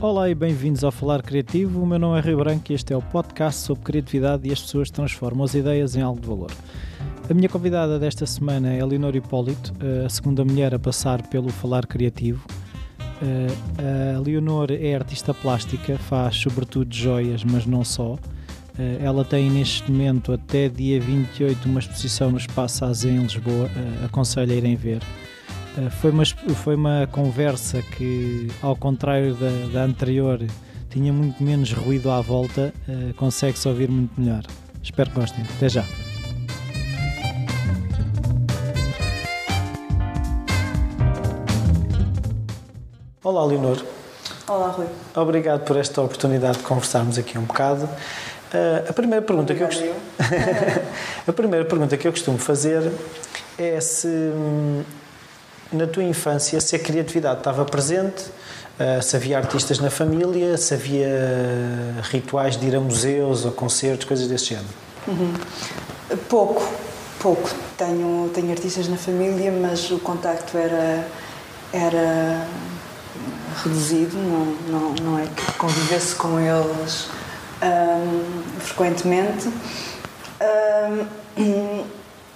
Olá e bem-vindos ao Falar Criativo. O meu nome é Rio Branco e este é o podcast sobre criatividade e as pessoas transformam as ideias em algo de valor. A minha convidada desta semana é Leonor Hipólito, a segunda mulher a passar pelo Falar Criativo. Eh, a Leonor é artista plástica, faz sobretudo joias, mas não só. Eh, ela tem neste momento, até dia 28, uma exposição no Espaço Azem em Lisboa. Eh, aconselho a irem ver. Foi uma, foi uma conversa que, ao contrário da, da anterior, tinha muito menos ruído à volta, consegue-se ouvir muito melhor. Espero que gostem. Até já. Olá, Leonor. Olá, Rui. Obrigado por esta oportunidade de conversarmos aqui um bocado. Uh, a primeira pergunta que eu costumo... a primeira pergunta que eu costumo fazer é se hum, na tua infância se a criatividade estava presente, uh, se havia artistas na família, se havia rituais de ir a museus ou concertos, coisas desse género. Uhum. Pouco, pouco. Tenho, tenho artistas na família, mas o contacto era era reduzido, não, não, não é que convivesse com eles frequentemente.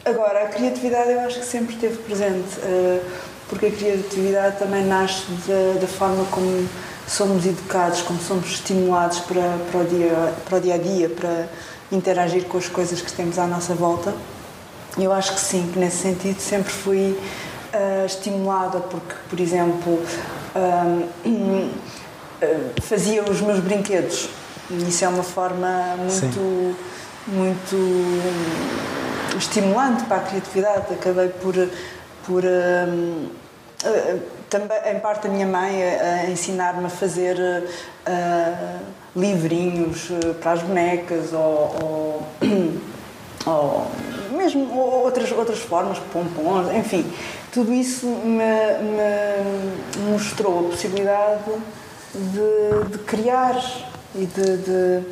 Agora, a criatividade eu acho que sempre esteve presente, uh, porque a criatividade também nasce da, da, forma como somos educados, como somos estimulados para, para, o dia, para o dia a dia, para interagir com as coisas que temos à nossa volta. Eu acho que sim, que nesse sentido sempre fui uh, estimulada, porque, por exemplo, uh, fazia os meus brinquedos. Isso é uma forma muito, muito estimulante para a criatividade. Acabei por, por uh, também, em parte, a minha mãe a, ensinar-me a fazer uh, livrinhos para as bonecas ou, ou, ou mesmo outras, outras formas, pompons, enfim. Tudo isso me, me mostrou a possibilidade de, de criar e de, de,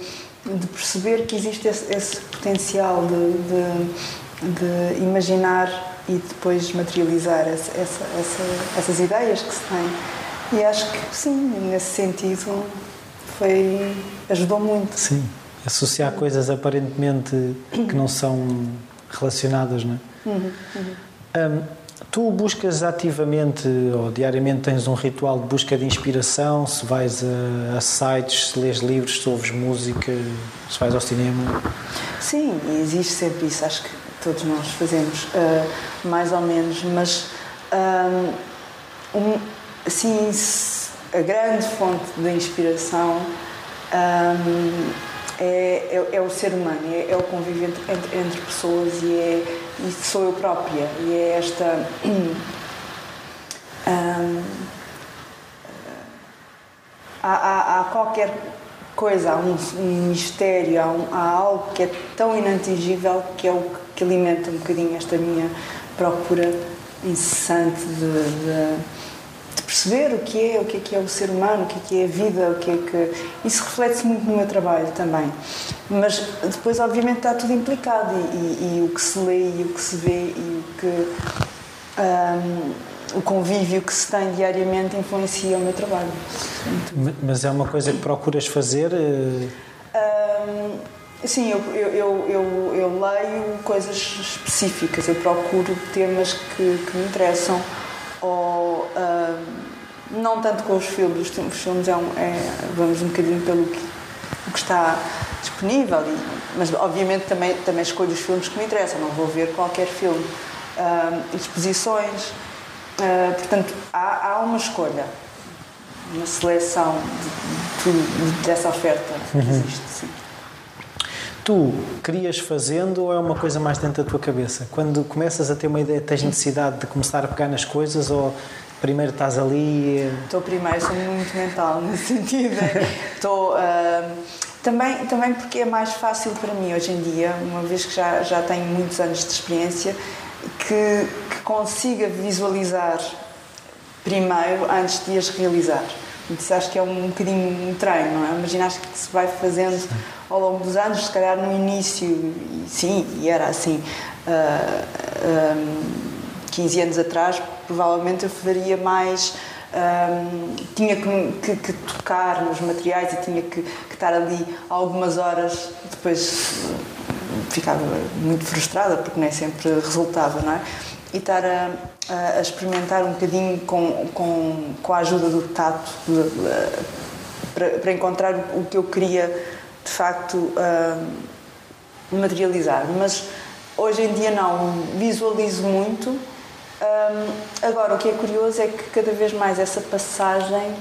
de, perceber que existe esse, esse potencial de, de, imaginar e depois materializar essa, essa, essa, essas ideias que se têm. E acho que sim, nesse sentido foi ajudou muito. Sim, associar coisas aparentemente que não são relacionadas, não é? Uhum, uhum. Um, Tu buscas ativamente ou diariamente tens um ritual de busca de inspiração? Se vais a, a sites, se lês livros, se ouves música, se vais ao cinema? Sim, existe sempre isso. Acho que todos nós fazemos, uh, mais ou menos. Mas, um, assim, a grande fonte de inspiração um, é, é, é, o ser humano, é, é o convívio entre, entre, entre, pessoas e, é, e sou eu própria. E é esta. Um, há, há, há, qualquer coisa, há um, um mistério, há, um, há, algo que é tão inatingível que é o que alimenta um bocadinho esta minha procura incessante de, de perceber o que é, o que é que é o ser humano, o que é que é a vida, o que é que... Isso reflete-se muito no meu trabalho também. Mas depois, obviamente, está tudo implicado e, e, e o que se lê e o que se vê e o que... Um, o convívio que se tem diariamente influencia o meu trabalho. Mas é uma coisa que procuras fazer? Um, sim, eu, eu, eu, eu, leio coisas específicas, eu procuro temas que, que me interessam ou não tanto com os filmes, os filmes é, um, é, vamos um bocadinho pelo que, o que está disponível, e, mas obviamente também, também escolho os filmes que me interessam, não vou ver qualquer filme. Exposições, uh, portanto, há, há, uma escolha, uma seleção de, de, de, dessa oferta que uhum. existe, sim tu crias fazendo ou é uma coisa mais dentro da tua cabeça? Quando começas a ter uma ideia, tens necessidade de começar a pegar nas coisas ou primeiro estás ali? Estou primeiro, sou muito mental nesse sentido. Estou. Uh, também, também porque é mais fácil para mim hoje em dia, uma vez que já, já tenho muitos anos de experiência, que, que consiga visualizar primeiro antes de as realizar. Isso acho que é um bocadinho um treino, não é? Imaginas que se vai fazendo ao longo dos anos, se calhar no início, sim, e era assim, uh, um, 15 anos atrás, provavelmente eu faria mais um, tinha que, que, que, tocar nos materiais e tinha que, que estar ali algumas horas, depois ficava muito frustrada porque nem sempre resultava, não é? E estar a, a, experimentar um bocadinho com, com, com a ajuda do tato para, para, encontrar o que eu queria de facto uh, materializar. Mas hoje em dia não, visualizo muito. Um, agora, o que é curioso é que cada vez mais essa passagem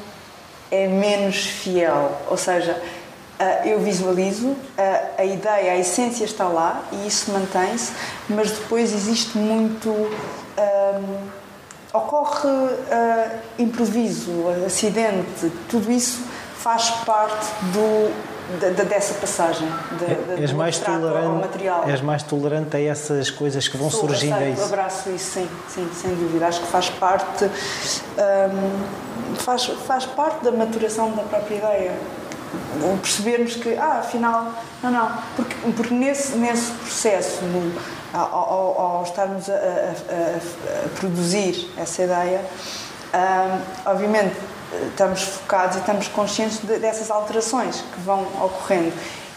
é menos fiel, ou seja, uh, eu visualizo, uh, a ideia, a essência está lá e isso mantém-se, mas depois existe muito. Um, ocorre uh, improviso, acidente, tudo isso faz parte do, de, dessa passagem de, de, és mais tolerante, material. És mais tolerante a essas coisas que vão Sou, surgindo a isso. abraço isso, sim, sim, sem dúvida. Acho que faz parte, um, faz, faz parte da maturação da própria ideia. Percebermos que, ah, afinal, não, não, porque, porque nesse, nesse processo, no, ao, ao, ao, estarmos a, a, a, a, produzir essa ideia, um, obviamente estamos focados e estamos conscientes de, dessas alterações que vão ocorrendo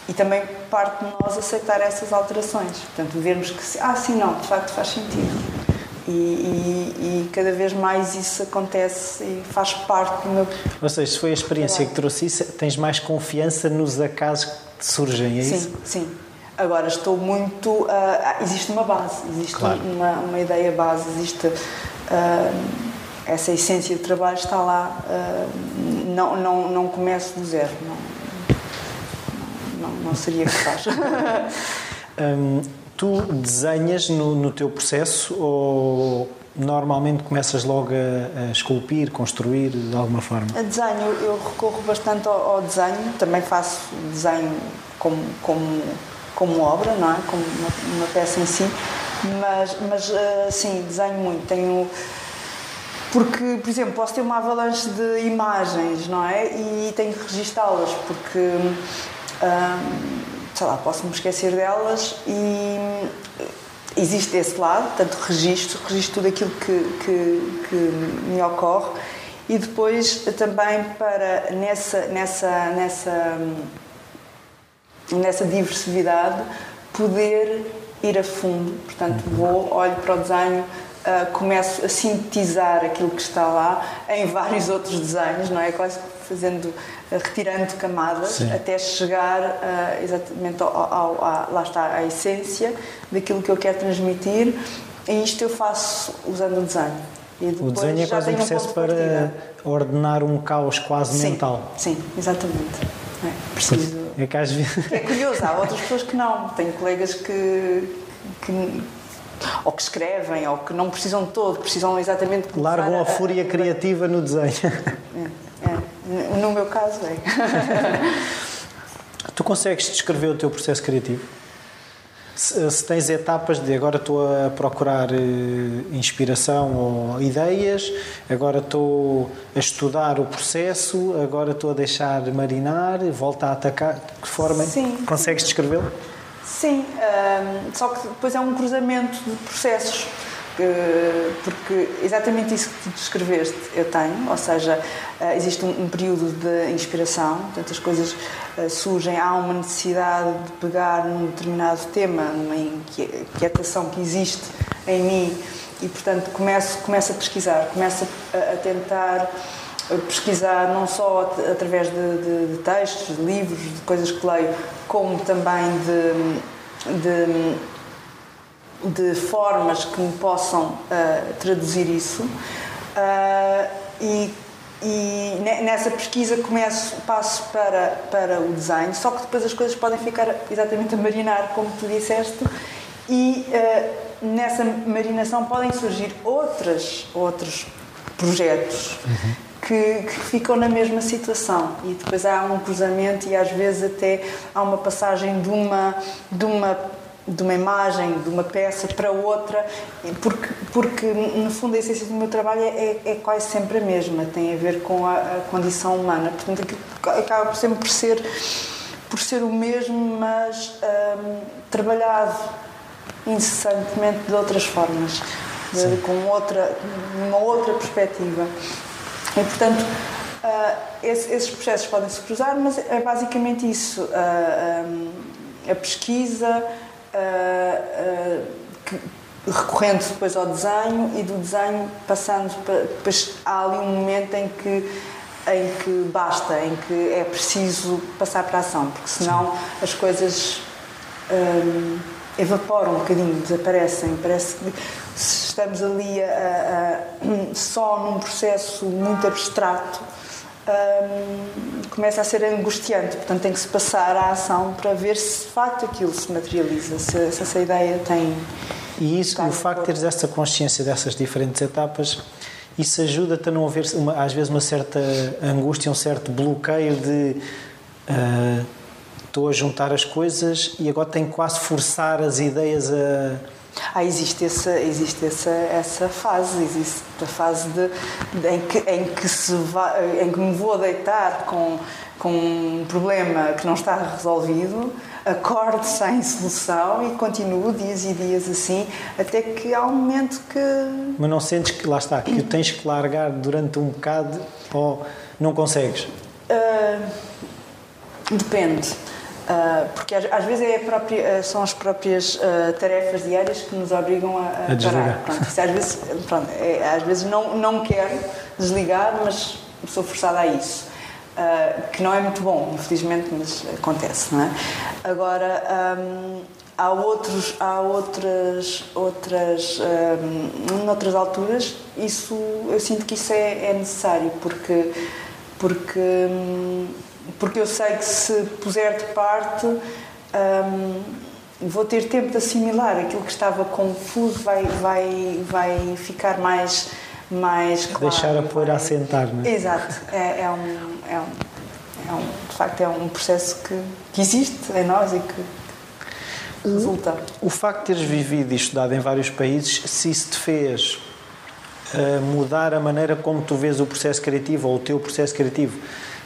e também parte de nós aceitar essas alterações. Portanto, vermos que, ah, sim, não, de facto faz sentido. E, e, e, cada vez mais isso acontece e faz parte do meu. Ou seja, se foi a experiência que trouxe isso, tens mais confiança nos acasos que surgem, é sim, isso? Sim, sim. Agora estou muito. Uh, existe uma base, existe claro. uma, uma ideia base, existe. Uh, essa essência de trabalho está lá, uh, não, não, não começo do zero, não, não, não seria capaz. um, tu desenhas no, no teu processo ou normalmente começas logo a, a, esculpir, construir de alguma forma? A desenho, eu recorro bastante ao, ao desenho, também faço desenho como, como, como obra, não é? Como uma, uma peça em si, mas, mas uh, sim, desenho muito. Tenho porque, por exemplo, posso ter uma avalanche de imagens, não é? E tenho que registá-las, porque, hum, sei lá, posso me esquecer delas e existe esse lado, portanto, registro, registro tudo aquilo que, que, que me ocorre e depois também para nessa, nessa, nessa, nessa diversidade poder ir a fundo. Portanto, vou, olho para o desenho uh, começo a sintetizar aquilo que está lá em vários outros desenhos, não é? Quase fazendo, uh, retirando camadas Sim. até chegar uh, exatamente ao, ao, ao, lá está, à essência daquilo que eu quero transmitir e isto eu faço usando o desenho. o desenho é quase um processo um para ordenar um caos quase sim, mental. Sim, exatamente. É, preciso. É, que às vezes... é curioso, há outras pessoas que não. Tenho colegas que, que ou que escrevem, ou que não precisam de todo, precisam exatamente Largam a, a fúria a... criativa no desenho. É, é. No meu caso é. tu consegues descrever o teu processo criativo? Se, se tens etapas de agora estou a procurar uh, inspiração ou ideias, agora estou a estudar o processo, agora estou a deixar marinar, volta a atacar, de que forma Sim. consegues descrevê-lo? Sim, um, só que depois é um cruzamento de processos. Porque exatamente isso que tu descreveste eu tenho, ou seja, eh, existe um, período de inspiração, portanto as coisas eh, surgem, há uma necessidade de pegar num determinado tema, numa inquietação que existe em mim e portanto começo, começo a pesquisar, começo a tentar pesquisar não só através de, de, de, textos, de livros, de coisas que leio, como também de, de, de formas que me possam uh, traduzir isso. Uh, e, e nessa pesquisa começo, passo para, para o design, só que depois as coisas podem ficar exatamente a marinar, como tu disseste, e uh, nessa marinação podem surgir outras, outros projetos. Uhum que, que, ficam na mesma situação e depois há um cruzamento e às vezes até há uma passagem de uma de uma de uma imagem, de uma peça para outra, porque, porque no fundo a essência do meu trabalho é, é quase sempre a mesma, tem a ver com a, a condição humana. Portanto, acaba sempre por ser, por ser o mesmo, mas hum, trabalhado incessantemente de outras formas, de, com outra, uma outra perspectiva. E, portanto, uh, esse, esses processos podem se cruzar, mas é basicamente isso. Uh, um, a pesquisa, que, recorrendo depois ao desenho e do desenho passando para. Depois há ali um momento em que em que basta, em que é preciso passar para a ação, porque senão as coisas hum, evaporam um bocadinho, desaparecem. Parece que se estamos ali a, a, só num processo muito abstrato, hum, começa a ser angustiante. Portanto, tem que se passar à ação para ver se de facto aquilo se materializa, se, se essa ideia tem. E isso, o facto de teres essa consciência dessas diferentes etapas isso ajuda-te a não haver, uma, às vezes, uma certa angústia, um certo bloqueio de uh, estou a juntar as coisas e agora tenho quase forçar as ideias a. Ah, existe essa, existe essa, essa fase, existe a fase de, de em, que, em, que se vai, em que me vou deitar com, com um problema que não está resolvido acorde sem solução e continuo dias e dias assim, até que há um momento que. Mas não sentes que, lá está, que o tens que largar durante um bocado ou não consegues? Uh, depende. Uh, porque às, às, vezes é própria, uh, são as próprias uh, tarefas diárias que nos obrigam a, a, a parar. Pronto, às vezes, pronto, é, às vezes não, não quero desligar, mas sou forçada a isso. Uh, que não é muito bom, infelizmente, mas acontece, não é? Agora, um, há, outros, há outras, outras um, noutras alturas, isso, eu sinto que isso é, é necessário, porque, porque, um, porque eu sei que se puser de parte vou ter tempo de assimilar aquilo que estava confuso vai, vai, vai ficar mais mais claro. Deixar a poeira assentar, não é? Exato. É, é, um, é, um, é um, de facto, é um processo que, que existe em nós e que resulta. O, o facto de teres vivido e estudado em vários países, se isso te fez uh, mudar a maneira como tu vês o processo criativo ou o teu processo criativo,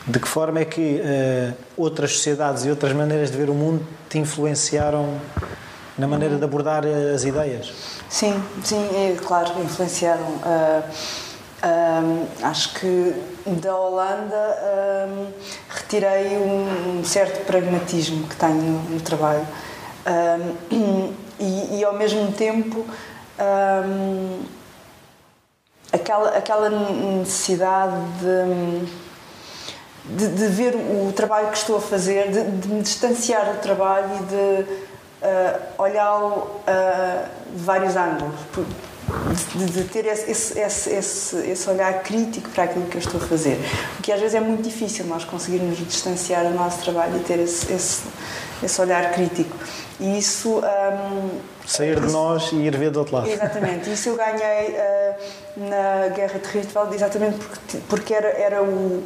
de que forma é que uh, outras sociedades e outras maneiras de ver o mundo te influenciaram na maneira de abordar eh, as ideias? Sim, sim, é, claro, influenciaram. Uh, uh, acho que da Holanda uh, retirei um, um, certo pragmatismo que tenho no trabalho e, e, ao mesmo tempo aquela, aquela necessidade de, de, de, ver o trabalho que estou a fazer, de, de me distanciar do trabalho e de uh, olhá-lo a vários ângulos, de, de ter esse, esse, esse, esse, olhar crítico para aquilo que eu estou a fazer. O que às vezes é muito difícil nós conseguirmos distanciar o nosso trabalho e ter esse, esse, esse olhar crítico. E isso. Um, Sair de nós e ir ver do outro lado. Exatamente. Isso eu ganhei uh, na Guerra Terrível, exatamente porque, porque era, era o.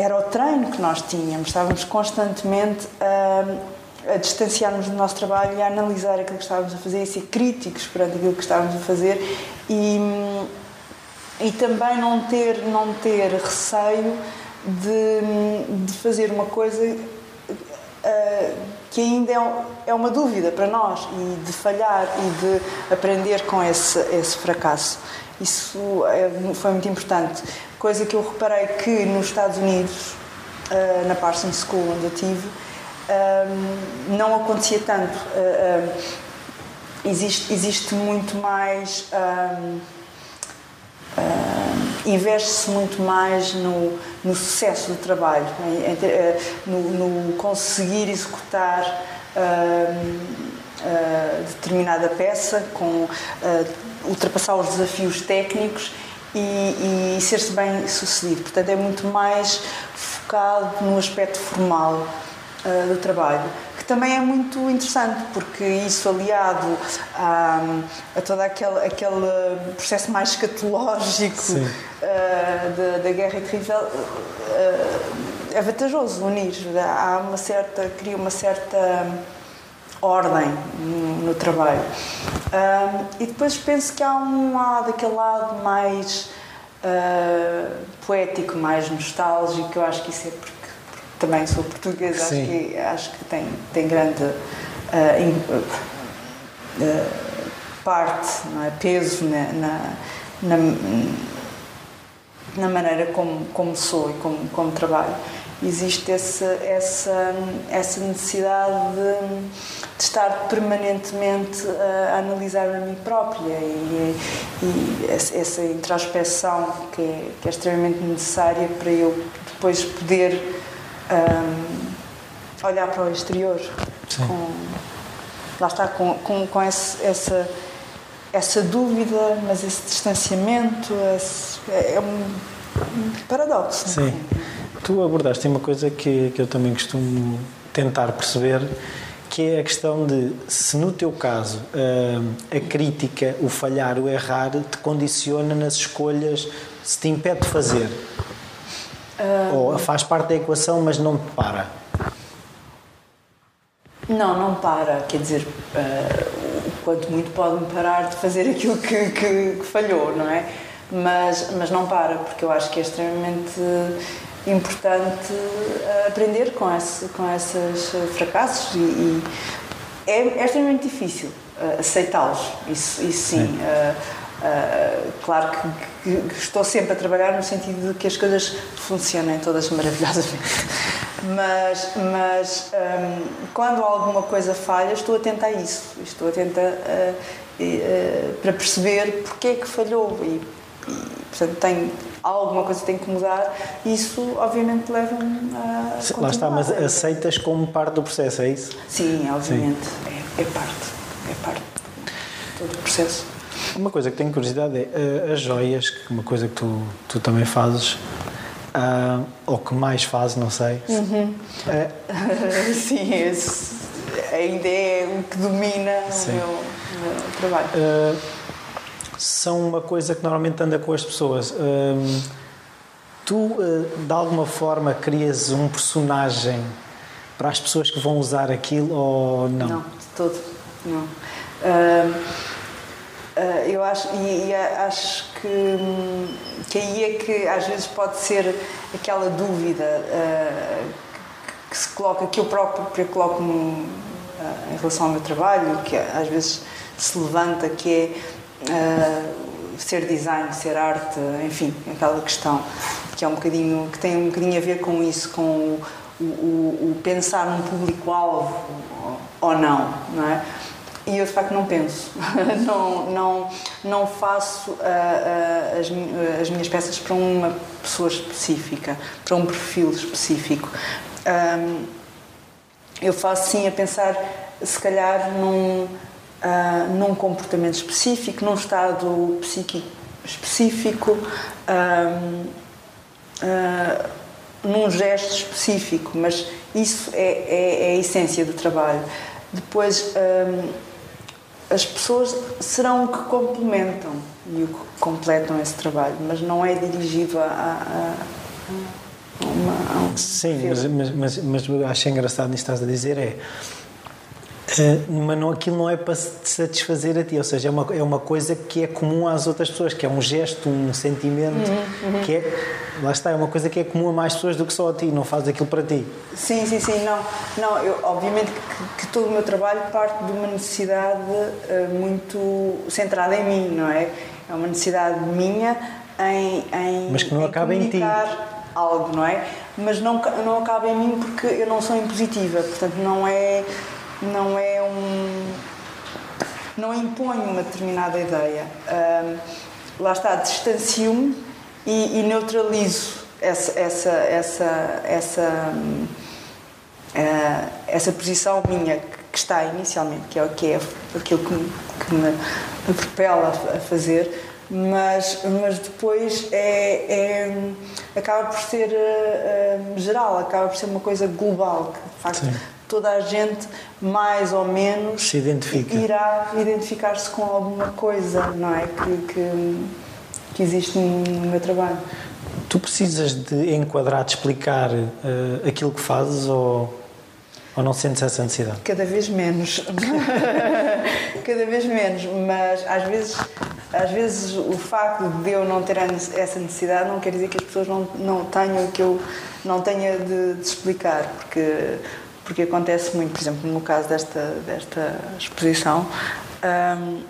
Era o treino que nós tínhamos, estávamos constantemente a distanciarmos do nosso trabalho e a analisar aquilo que estávamos a fazer e ser críticos perante aquilo que estávamos a fazer e, e também não ter, não ter receio de, de fazer uma coisa uh, que ainda é, é uma dúvida para nós e de falhar e de aprender com esse, esse fracasso. Isso é, foi muito importante. Coisa que eu reparei que nos Estados Unidos, uh, na Parsons School onde eu tive, um, não acontecia tanto. Uh, existe, existe muito mais. Investe-se muito mais no, no sucesso do trabalho, eh, no, no, conseguir executar determinada peça, com ultrapassar os desafios técnicos e, e ser-se bem sucedido. Portanto, é muito mais focado no aspecto formal uh, do trabalho, que também é muito interessante, porque isso aliado a, a todo aquele, aquele processo mais escatológico uh, da, da guerra terrível uh, é vantajoso unir. Há uma certa, cria uma certa ordem no, no trabalho. e depois penso que há um lado, aquele lado mais uh, poético, mais nostálgico, eu acho que isso é porque também sou portuguesa, acho que, acho que tem, tem grande uh, in, uh, parte, não é? peso na, na, na, na maneira como, como sou e como, como trabalho. Existe essa, essa, essa necessidade de, de estar permanentemente a analisar a mim própria e, e essa introspeção que é, que é, extremamente necessária para eu depois poder um, olhar para o exterior. Com, lá está, com, com, com esse, essa, essa dúvida, mas esse distanciamento esse, é um, um paradoxo. Sim. Tu abordaste uma coisa que, que eu também costumo tentar perceber, que é a questão de se no teu caso a crítica, o falhar, o errar te condiciona nas escolhas, se te impede de fazer. Uh... Ou faz parte da equação, mas não te para. Não, não para. Quer dizer, uh, quanto muito pode-me parar de fazer aquilo que, que, que, falhou, não é? Mas, mas não para, porque eu acho que é extremamente importante uh, aprender com, esse, com esses fracassos e, e é, é, extremamente difícil uh, aceitá-los, isso, isso sim. sim. Uh, claro que, que, estou sempre a trabalhar no sentido de que as coisas funcionem todas maravilhosamente. Mas, mas um, quando alguma coisa falha, estou atenta a isso. Estou atenta uh, uh, para perceber porque é que falhou. E, portanto, tem, alguma coisa tem que mudar. Isso, obviamente, leva-me a. Continuar. Lá está, mas aceitas como parte do processo, é isso? Sim, obviamente. Sim. É, é parte. É parte de todo o processo. Uma coisa que tenho curiosidade é uh, as joias, que é uma coisa que tu, tu também fazes, uh, ou que mais fazes, não sei. Uhum. Uh, Sim, esse ainda é o que domina o meu, o meu, trabalho. São uma coisa que normalmente anda com as pessoas. tu, de alguma forma, crias um personagem para as pessoas que vão usar aquilo ou não? Não, de todo. Não. Uh, eu acho, e, e, acho que, que aí é que às vezes pode ser aquela dúvida uh, que, se coloca, que eu próprio coloco no, uh, em relação ao meu trabalho, que às vezes se levanta, que é ser design, ser arte, enfim, aquela questão que é um bocadinho, que tem um bocadinho a ver com isso, com o, o, o pensar num público-alvo ou não, não é? E eu de facto não penso, não, não, não faço uh, uh, as, as minhas peças para uma pessoa específica, para um perfil específico. Um, eu faço sim a pensar, se calhar, num, uh, num comportamento específico, num estado psíquico específico, um, num gesto específico, mas isso é, é, é a essência do trabalho. Depois. Um, as pessoas serão o que complementam e o que completam esse trabalho, mas não é dirigido a, a, a uma. A um Sim, mas, mas, mas, mas acho engraçado nisto que estás a dizer é Uh, mas não, aquilo não é para te satisfazer a ti, ou seja, é uma, é uma coisa que é comum às outras pessoas, que é um gesto, um sentimento, uhum, uhum. que é, lá está, é uma coisa que é comum a mais pessoas do que só a ti, não faz aquilo para ti. Sim, sim, sim, não, não eu, obviamente que, que todo o meu trabalho parte de uma necessidade uh, muito centrada em mim, não é? É uma necessidade minha em, em Mas que não em acaba em ti. algo, não é? Mas não, não acaba em mim porque eu não sou impositiva, portanto não é não é um. não impõe uma determinada ideia. Um, lá está, distancio-me e, e, neutralizo essa, essa, essa, essa, uh, essa posição minha que está inicialmente, que é, que é aquilo que me, que me propela a fazer, mas, mas depois é, é, acaba por ser uh, geral, acaba por ser uma coisa global, que de facto Sim toda a gente mais ou menos se identifica. irá identificar-se com alguma coisa, não é? Que, que, que, existe no meu trabalho. Tu precisas de enquadrar, de explicar uh, aquilo que fazes ou, ou não sentes essa necessidade? Cada vez menos. Cada vez menos, mas às vezes às vezes o facto de eu não ter essa necessidade não quer dizer que as pessoas não, não tenham que eu não tenha de, de explicar, porque porque acontece muito, por exemplo, no caso desta, desta exposição, um,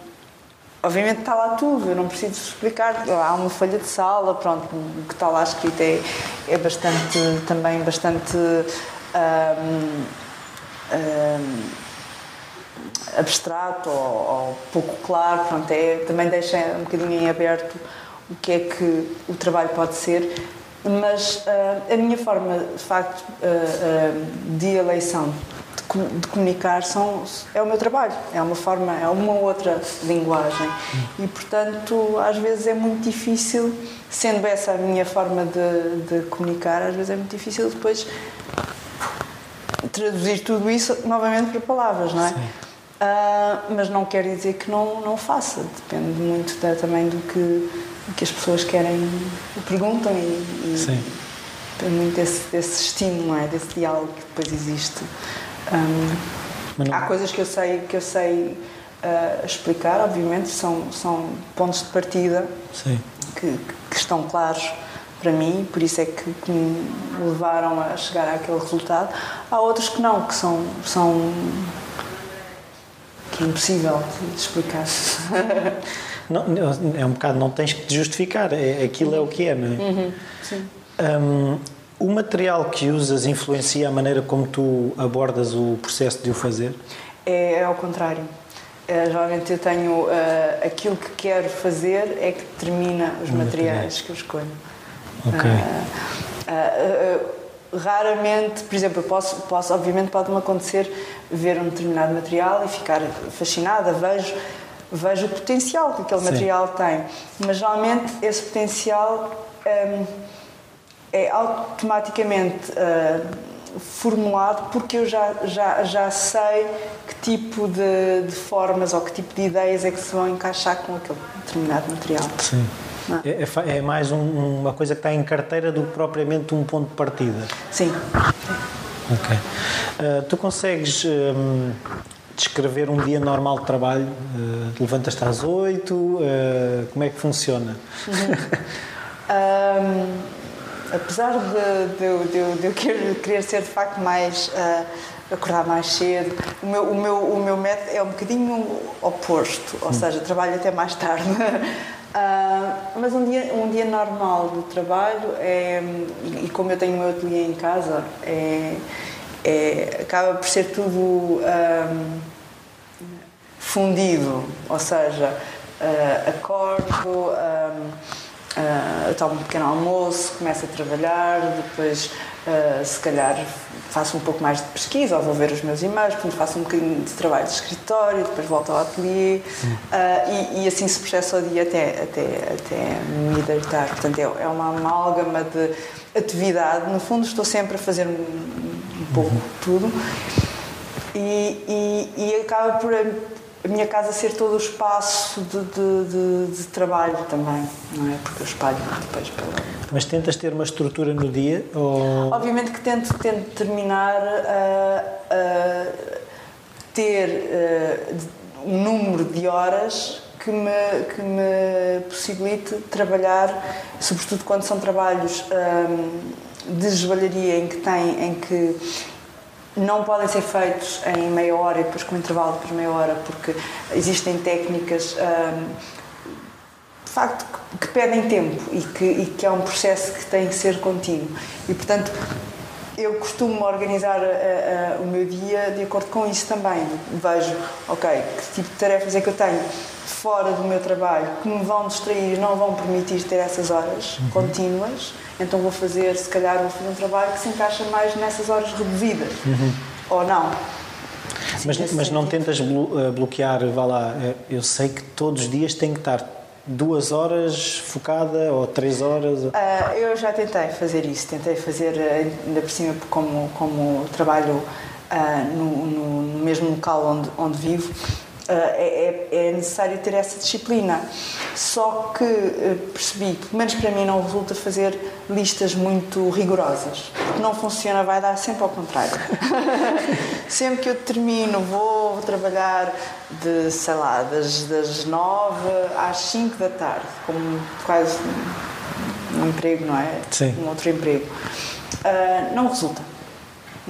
obviamente está lá tudo, eu não preciso explicar. Há uma folha de sala, pronto, o que está lá escrito é, é bastante, também bastante. Um, um, abstrato ou, ou, pouco claro, pronto, é, também deixa um bocadinho em aberto o que é que o trabalho pode ser, mas uh, a minha forma, de facto, uh, uh, de eleição de, de, comunicar são, é o meu trabalho, é uma forma, é uma outra linguagem e, portanto, às vezes é muito difícil, sendo essa a minha forma de, de comunicar, às vezes é muito difícil depois traduzir tudo isso novamente para palavras, não é? Sim. Uh, mas não quer dizer que não, não faça, depende muito da, também do que, que as pessoas querem, perguntam e, e Sim. depende muito desse, desse estímulo, é? desse diálogo que depois existe. Um, não... Há coisas que eu sei, que eu sei uh, explicar, obviamente, são, são pontos de partida que, que, estão claros para mim, por isso é que, que, me levaram a chegar àquele resultado. Há outros que não, que são, são que é impossível de explicar. Não, é um bocado, não tens que te justificar, é, aquilo é o que é, não é? Uhum, sim. Um, o material que usas influencia a maneira como tu abordas o processo de o fazer? É, é ao contrário. É, geralmente eu tenho uh, aquilo que quero fazer é que determina os materiais que eu escolho. Ok. Uh, uh, raramente, por exemplo, eu posso, posso obviamente pode-me acontecer ver um determinado material e ficar fascinada, vejo, vejo o potencial que aquele Sim. material tem, mas geralmente esse potencial um, é automaticamente uh, formulado porque eu já, já, já sei que tipo de, de, formas ou que tipo de ideias é que se vão encaixar com aquele determinado material. Sim. É? é, é, é, mais um, uma coisa que está em carteira do que propriamente um ponto de partida. Sim. Ok. Uh, tu consegues um, descrever um dia normal de trabalho? Uh, Levantas-te às oito? Uh, como é que funciona? Uhum. um, apesar de, de, de, de, eu querer ser de facto mais. acordar mais cedo. O meu, o, meu, o meu método é um bocadinho oposto, ou hum. seja, trabalho até mais tarde. Uh, mas um dia, um dia normal de trabalho, é, e, e como eu tenho o meu ateliê em casa, é, é, acaba por ser tudo um, fundido, ou seja, uh, acordo, um, uh, tomo um pequeno almoço, começo a trabalhar, depois Uh, se calhar faço um pouco mais de pesquisa ou vou ver os meus e-mails, portanto faço um bocadinho de trabalho de escritório, depois volto ao ateliê uh, e, e, assim se processa o dia até, até, até me deitar. Portanto é, é uma amálgama de atividade. No fundo estou sempre a fazer um, um pouco tudo e, e, e acaba por a minha casa ser todo o espaço de, de, de, de, trabalho também, não é? Porque eu espalho depois pela... Mas tentas ter uma estrutura no dia? Ou... Obviamente que tento, tento terminar a, a ter uh, um número de horas que me, que me possibilite trabalhar, sobretudo quando são trabalhos um, de joalharia em que tem, em que não podem ser feitos em meia hora e depois com intervalo de meia hora, porque existem técnicas hum, de facto que, que, pedem tempo e que, e que é um processo que tem que ser contínuo. E portanto, eu costumo organizar a, a, o meu dia de acordo com isso também. Vejo, ok, que tipo de tarefas é que eu tenho fora do meu trabalho que me vão distrair, não vão permitir ter essas horas uhum. contínuas então vou fazer, se calhar, vou fazer um trabalho que se encaixa mais nessas horas reduzidas. Uhum. Ou não. Assim, mas, mas não tentas eh, bloquear, vá lá, eh, eu sei que todos os dias tem que estar duas horas focada ou três horas? Uh, eu já tentei fazer isso, tentei fazer, ainda por cima, como, como trabalho uh, no, no, mesmo local onde, onde vivo, é, é, necessário ter essa disciplina. Só que uh, percebi que, pelo menos para mim, não resulta fazer listas muito rigorosas. Porque não funciona, vai dar sempre ao contrário. sempre que eu termino, vou, vou trabalhar de, sei lá, das, das nove às cinco da tarde, como quase um emprego, não é? Sim. Um outro emprego. Uh, não resulta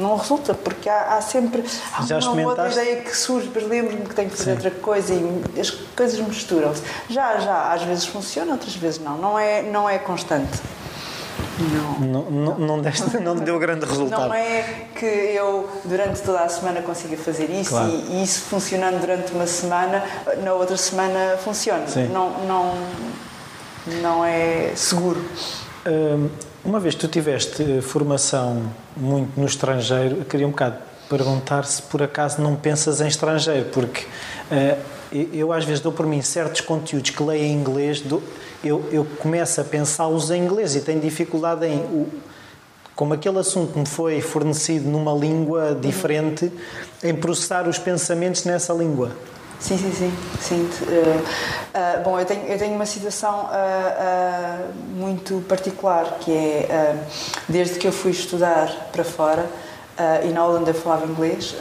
não resulta, porque há, há sempre uma outra ideia que surge, depois lembro-me que tenho que fazer Sim. outra coisa e as coisas misturam-se. Já, já, às vezes funciona, outras vezes não. Não é, não é constante. Não. Não, não, não, deste, não deu grande resultado. Não é que eu durante toda a semana consiga fazer isso Claro. e, e isso funcionando durante uma semana, na outra semana funciona. Sim. Não, não, não é seguro. Hum, Uma vez que tu tiveste eh, formação muito no estrangeiro, eu queria um bocado perguntar se por acaso não pensas em estrangeiro, porque eu, eu às vezes dou por mim certos conteúdos que leio em inglês, dou- eu, eu começo a pensá-los em inglês e tenho dificuldade em. o- como aquele assunto me foi fornecido numa língua diferente, em processar os pensamentos nessa língua. Sim, sim, sim. Eh, ah, bom, eu tenho, eu tenho uma situação ah, muito particular, que é, desde que eu fui estudar para fora, e na Holanda eu falava inglês,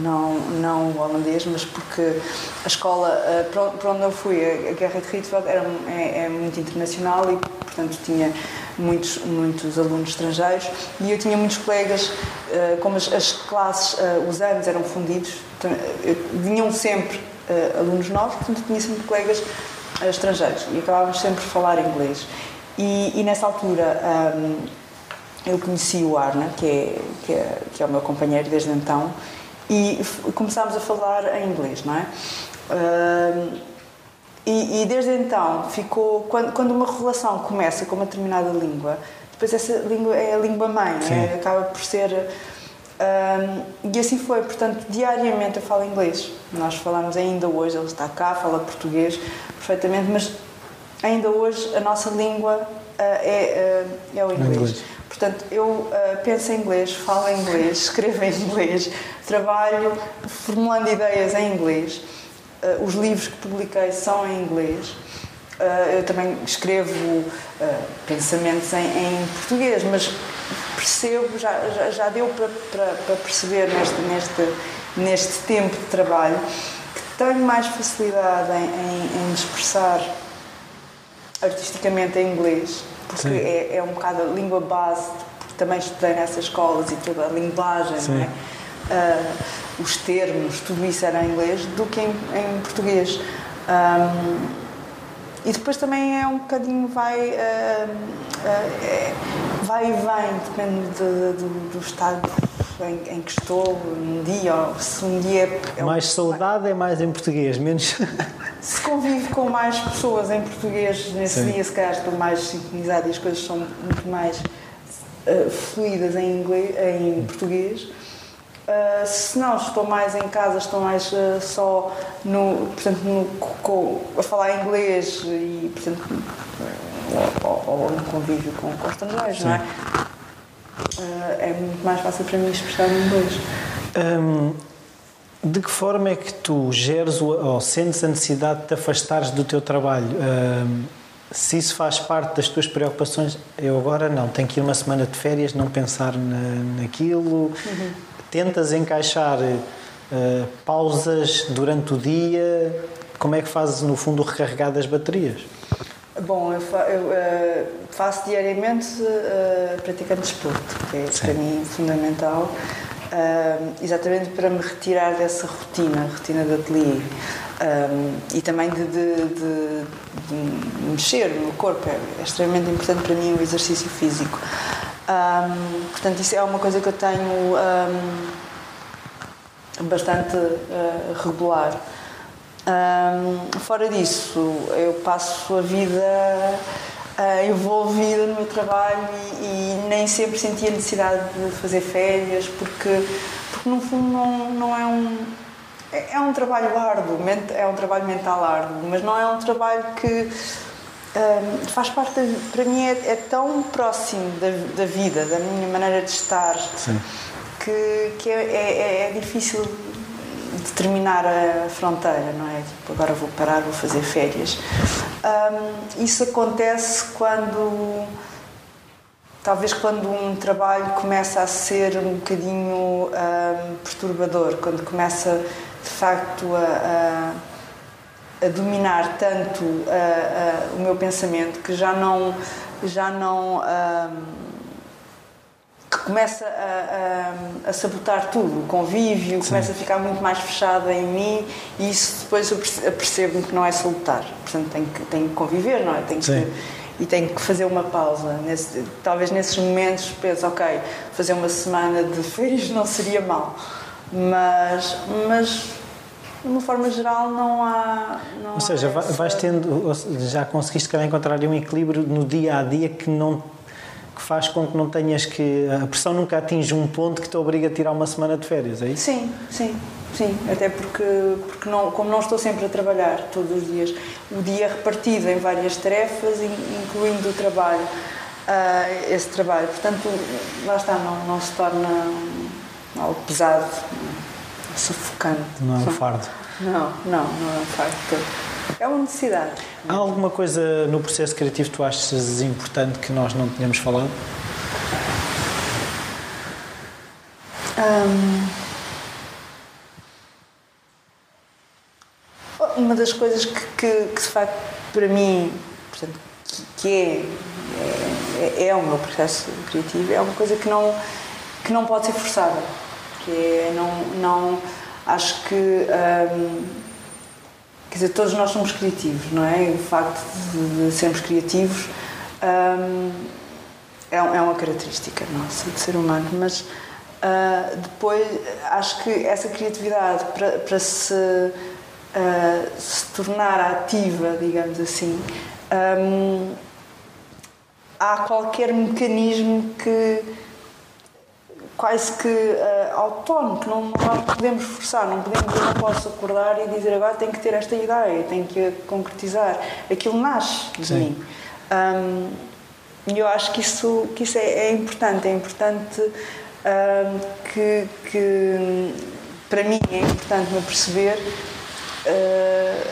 não, não holandês, mas porque a escola para onde- eu fui, a Guerra de Rietveld, era, é, é muito internacional e, portanto, tinha muitos, muitos alunos estrangeiros e eu tinha muitos colegas, ah, como as, as classes, ah, os anos eram fundidos, vinham sempre ah, alunos novos, portanto, tinha sempre colegas estrangeiros e acabávamos sempre por falar inglês. E, e nessa altura. ah, eu conheci o Arna, que é, que é, que é o meu companheiro desde então, e começámos a falar em inglês, não é? Ahm, e, e desde então ficou. Quando, quando uma relação começa com uma determinada língua, depois essa língua é a língua mãe, é, acaba por ser. ahm, e assim foi, portanto, diariamente eu falo inglês. Nós falamos ainda hoje, ele está cá, fala português perfeitamente, mas ainda hoje a nossa língua ah, é, ah, é o inglês. inglês. Portanto, eu ah, penso em inglês, falo em inglês, escrevo em inglês, trabalho formulando ideias em inglês. Ah, os livros que publiquei são em inglês. Ah, eu também escrevo ah, pensamentos em, em português, mas percebo, já, já, já deu para, para, para perceber neste, neste, neste tempo de trabalho que tenho mais facilidade em, em, em expressar artisticamente em inglês, porque é, é um bocado a língua base, porque também estudei nessas escolas e toda a linguagem, Sim. não é? Ah, os termos, tudo isso era em inglês, do que em, em português. Ahm, e depois também é um bocadinho vai, ah, é- vai e vem, depende de- do, do estado em, em que estou, um dia, ou se um dia é, é um- Mais saudade é mais em português, menos. se convivo com mais pessoas em português nesse Sim. dia, se calhar estou mais sincronizada e as coisas são muito mais eh, fluídas em, inglês, em português. Uh, se não, estou mais em casa, estou mais uh, só no, portanto, no, co- a falar inglês e, portanto, ou, ou- no convívio com, com estrangeiros, não é? Uh, é muito mais fácil para mim expressar em inglês. Hum, de que forma é que tu geres ou sentes a necessidade de te afastares do teu trabalho? Hum, se isso faz parte das tuas preocupações, eu agora não, tenho que ir uma semana de férias, não pensar na, naquilo. Tentas encaixar eh, pausas durante o dia. Como é que fazes, no fundo, o recarregar das baterias? Bom, eu, fa- eu, eh, faço diariamente eh, praticando desporto, que é Sim. para mim fundamental, eh, exatamente para me retirar dessa rotina, rotina de ateliê. eh, e também de, de- de- de mexer no corpo, é, é extremamente importante para mim o exercício físico. Ahm, portanto, isso é uma coisa que eu tenho ahm, bastante eh, regular. Ahm, fora disso, eu passo a vida ah, envolvida no meu trabalho e, e nem sempre senti a necessidade de fazer férias, porque, porque no fundo não, não é um. É é um trabalho árduo, é um trabalho mental árduo, mas não é um trabalho que faz parte, da, para mim, é, é tão próximo da, da vida, da minha maneira de estar, Sim. que, que é, é- é difícil determinar a fronteira, não é? Tipo, agora vou parar, vou fazer férias. Hum, isso acontece quando. Talvez quando um trabalho começa a ser um bocadinho hum, perturbador, quando começa de facto a, a- a dominar tanto ah, ah, o meu pensamento que já não, já não hum, que começa a, a, a, sabotar tudo, o convívio, Sim. começa a ficar muito mais fechada em mim e isso depois eu percebo que não é salutar. Portanto, tenho que, tenho que conviver, não é? Tenho que, e tenho que fazer uma pausa. Nesse, talvez nesses momentos penso, ok, fazer uma semana de férias não seria mal. Mas, mas de uma forma geral não há não ou seja essa... vais tendo já conseguiste encontrar um equilíbrio no dia a dia que não que faz com que não tenhas que. A pressão nunca atinge um ponto que te obriga a tirar uma semana de férias, é isso? Sim, sim, sim. Até porque, porque não, como não estou sempre a trabalhar todos os dias, o dia é repartido em várias tarefas, incluindo o trabalho, uh, esse trabalho. Portanto, lá está, não, não se torna algo pesado, sufocante. Não é um fardo. Não, não, não é um fardo todo. É uma necessidade. Há alguma coisa no processo criativo que tu achas importante que nós não tínhamos falado? Um, uma das coisas que, que, que, de facto para mim portanto, que, que é, é, é, o meu processo criativo é uma coisa que não que não pode ser forçada que é não não acho que um, Quer dizer, todos nós somos criativos, não é? O facto de, de sermos criativos um, é, é, uma característica nossa, de ser humano, mas uh, depois acho que essa criatividade para, para se, uh, se tornar ativa, digamos assim, um, há qualquer mecanismo que quase que uh, autónomo, que não, não podemos forçar, não podemos, eu não posso acordar e dizer agora tenho que ter esta ideia, tenho que concretizar. Aquilo nasce de Sim. mim. E eu acho que isso, que isso é, é importante, é importante um, que, que, para mim é importante me perceber uh,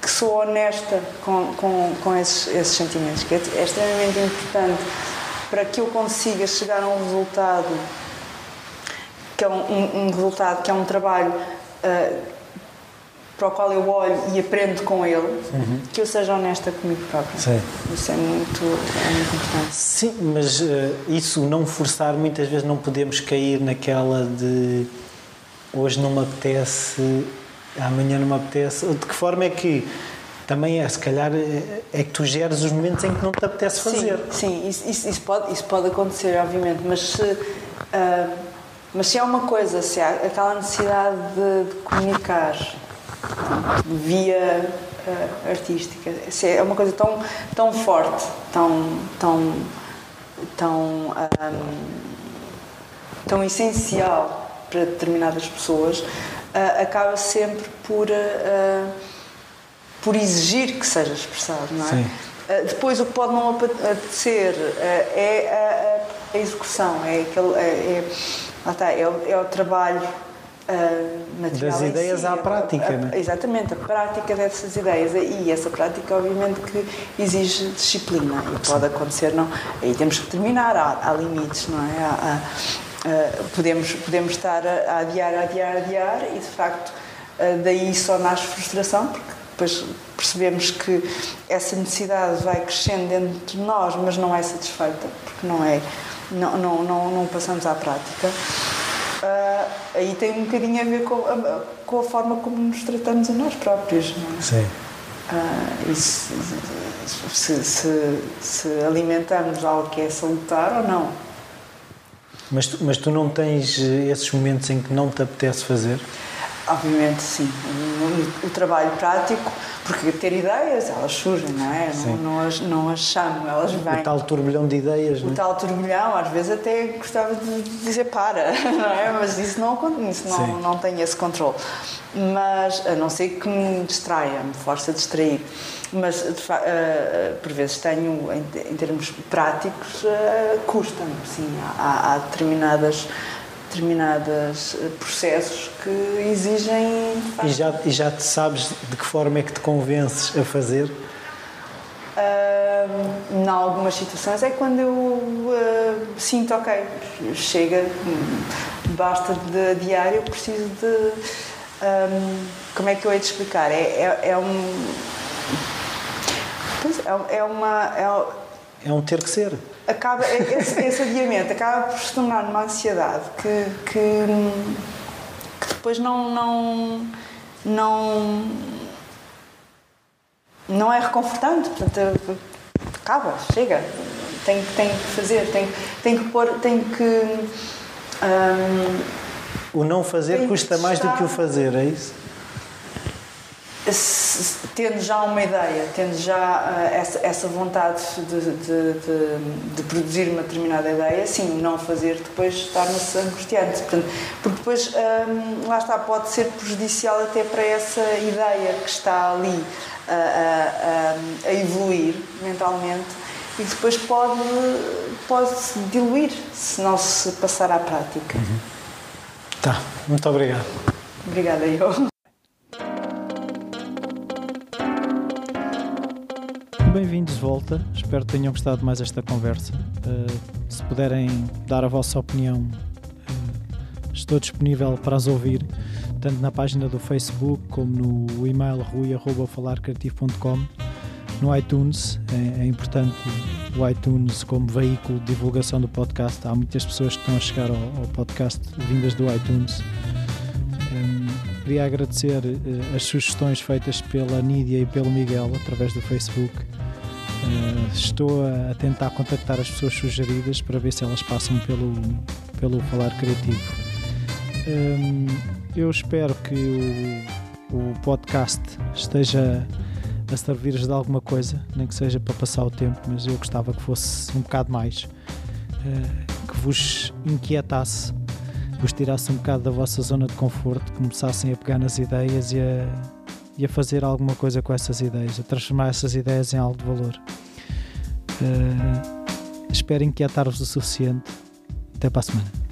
que sou honesta com, com, com esses, esses sentimentos, que é, é extremamente importante para que eu consiga chegar a um resultado que é um, um resultado que é um trabalho uh, para o qual eu olho e aprendo com ele, uhum. que eu seja honesta comigo própria. Sim. Isso é muito, é muito importante. Sim, mas uh, isso não forçar, muitas vezes não podemos cair naquela de hoje não me apetece, amanhã não me apetece. De que forma é que também é, se calhar, é, é que tu geres os momentos em que não te apetece fazer. Sim, sim isso, isso, isso pode, isso pode acontecer, obviamente, mas se, uh, mas se há uma coisa, se há aquela necessidade de, de comunicar via uh, artística, se é uma coisa tão, tão forte, tão, tão, tão, um, tão essencial para determinadas pessoas, uh, acaba sempre por por exigir que seja expressado, não é? Sim. Uh, depois, o que pode não apetecer uh, é a, a, execução, é, aquele, é, é, é, o, é o trabalho uh, material. Das ideias si, à prática, a, não é? Exatamente, a prática dessas ideias. E essa prática, obviamente, que exige disciplina e pode acontecer, não? Aí temos que terminar, há, há limites, não é? Há, há, podemos, podemos estar a, adiar, a adiar, a adiar e, de facto, daí só nasce frustração, porque depois percebemos que essa necessidade vai crescendo dentro de nós, mas não é satisfeita, porque não é, não, não, não, não passamos à prática. Uh, aí tem um bocadinho a ver com a, com a forma como nos tratamos a nós próprios. Não é? Sim. Uh, isso, se, se, se, alimentamos algo que é salutar ou não. Mas tu, mas tu não tens esses momentos em que não te apetece fazer? Obviamente, sim. O, o, trabalho prático, porque ter ideias, elas surgem, não é? Não, não, as, não as chamo, elas vêm. O tal turbilhão de ideias, não é? O tal turbilhão, às vezes até gostava de dizer para, não é? Mas isso não, isso não, não tem esse controle. Mas, a não ser que me distraia, me force a distrair. Mas, uh, por vezes, tenho, em, em termos práticos, uh, custa-me, sim. Há, há determinadas determinados eh, processos que exigem. E já, e já te sabes de que forma é que te convences a fazer? Uh, em algumas situações é quando eu uh, sinto, ok, chega, basta de diário, eu preciso de. Um, como é que eu hei de explicar? É, é, é um. É, é uma. É, é um ter que ser. Acaba, esse, esse adiamento acaba por se tornar numa ansiedade que, que, que depois não, não, não, não é reconfortante. Portanto, acaba, chega. Tem, tem que fazer, tem, tem que pôr, tem que. Hum, o não fazer custa mais do que o fazer, é isso? Tendo já uma ideia, tendo já uh, essa, essa vontade de, de, de, de, produzir uma determinada ideia, sim, não fazer depois torna-se angustiante. Portanto, porque depois, um, ehm, lá está, pode ser prejudicial até para essa ideia que está ali a, evoluir mentalmente e depois pode, pode se diluir se não se passar à prática. Uhum. Tá, muito obrigado. Obrigada, eu. Bem-vindos de volta. Espero que tenham gostado mais esta conversa. Uh, se puderem dar a vossa opinião, uh, estou disponível para as ouvir, tanto na página do Facebook como no e-mail rui.falarcreativo.com. No iTunes, é, é, importante o iTunes como veículo de divulgação do podcast. Há muitas pessoas que estão a chegar ao, ao podcast vindas do iTunes. Um, queria agradecer as sugestões feitas pela Nídia e pelo Miguel através do Facebook. Uh, estou a, tentar contactar as pessoas sugeridas para ver se elas passam pelo, pelo Falar Criativo. Um, eu espero que o, o podcast esteja a servir-vos de alguma coisa, nem que seja para passar o tempo, mas eu gostava que fosse um bocado mais, uh, que vos inquietasse, vos tirasse um bocado da vossa zona de conforto, começassem a pegar nas ideias e a e a fazer alguma coisa com essas ideias, a transformar essas ideias em algo de valor. Uh, espero inquietar-vos o suficiente. Até para a semana.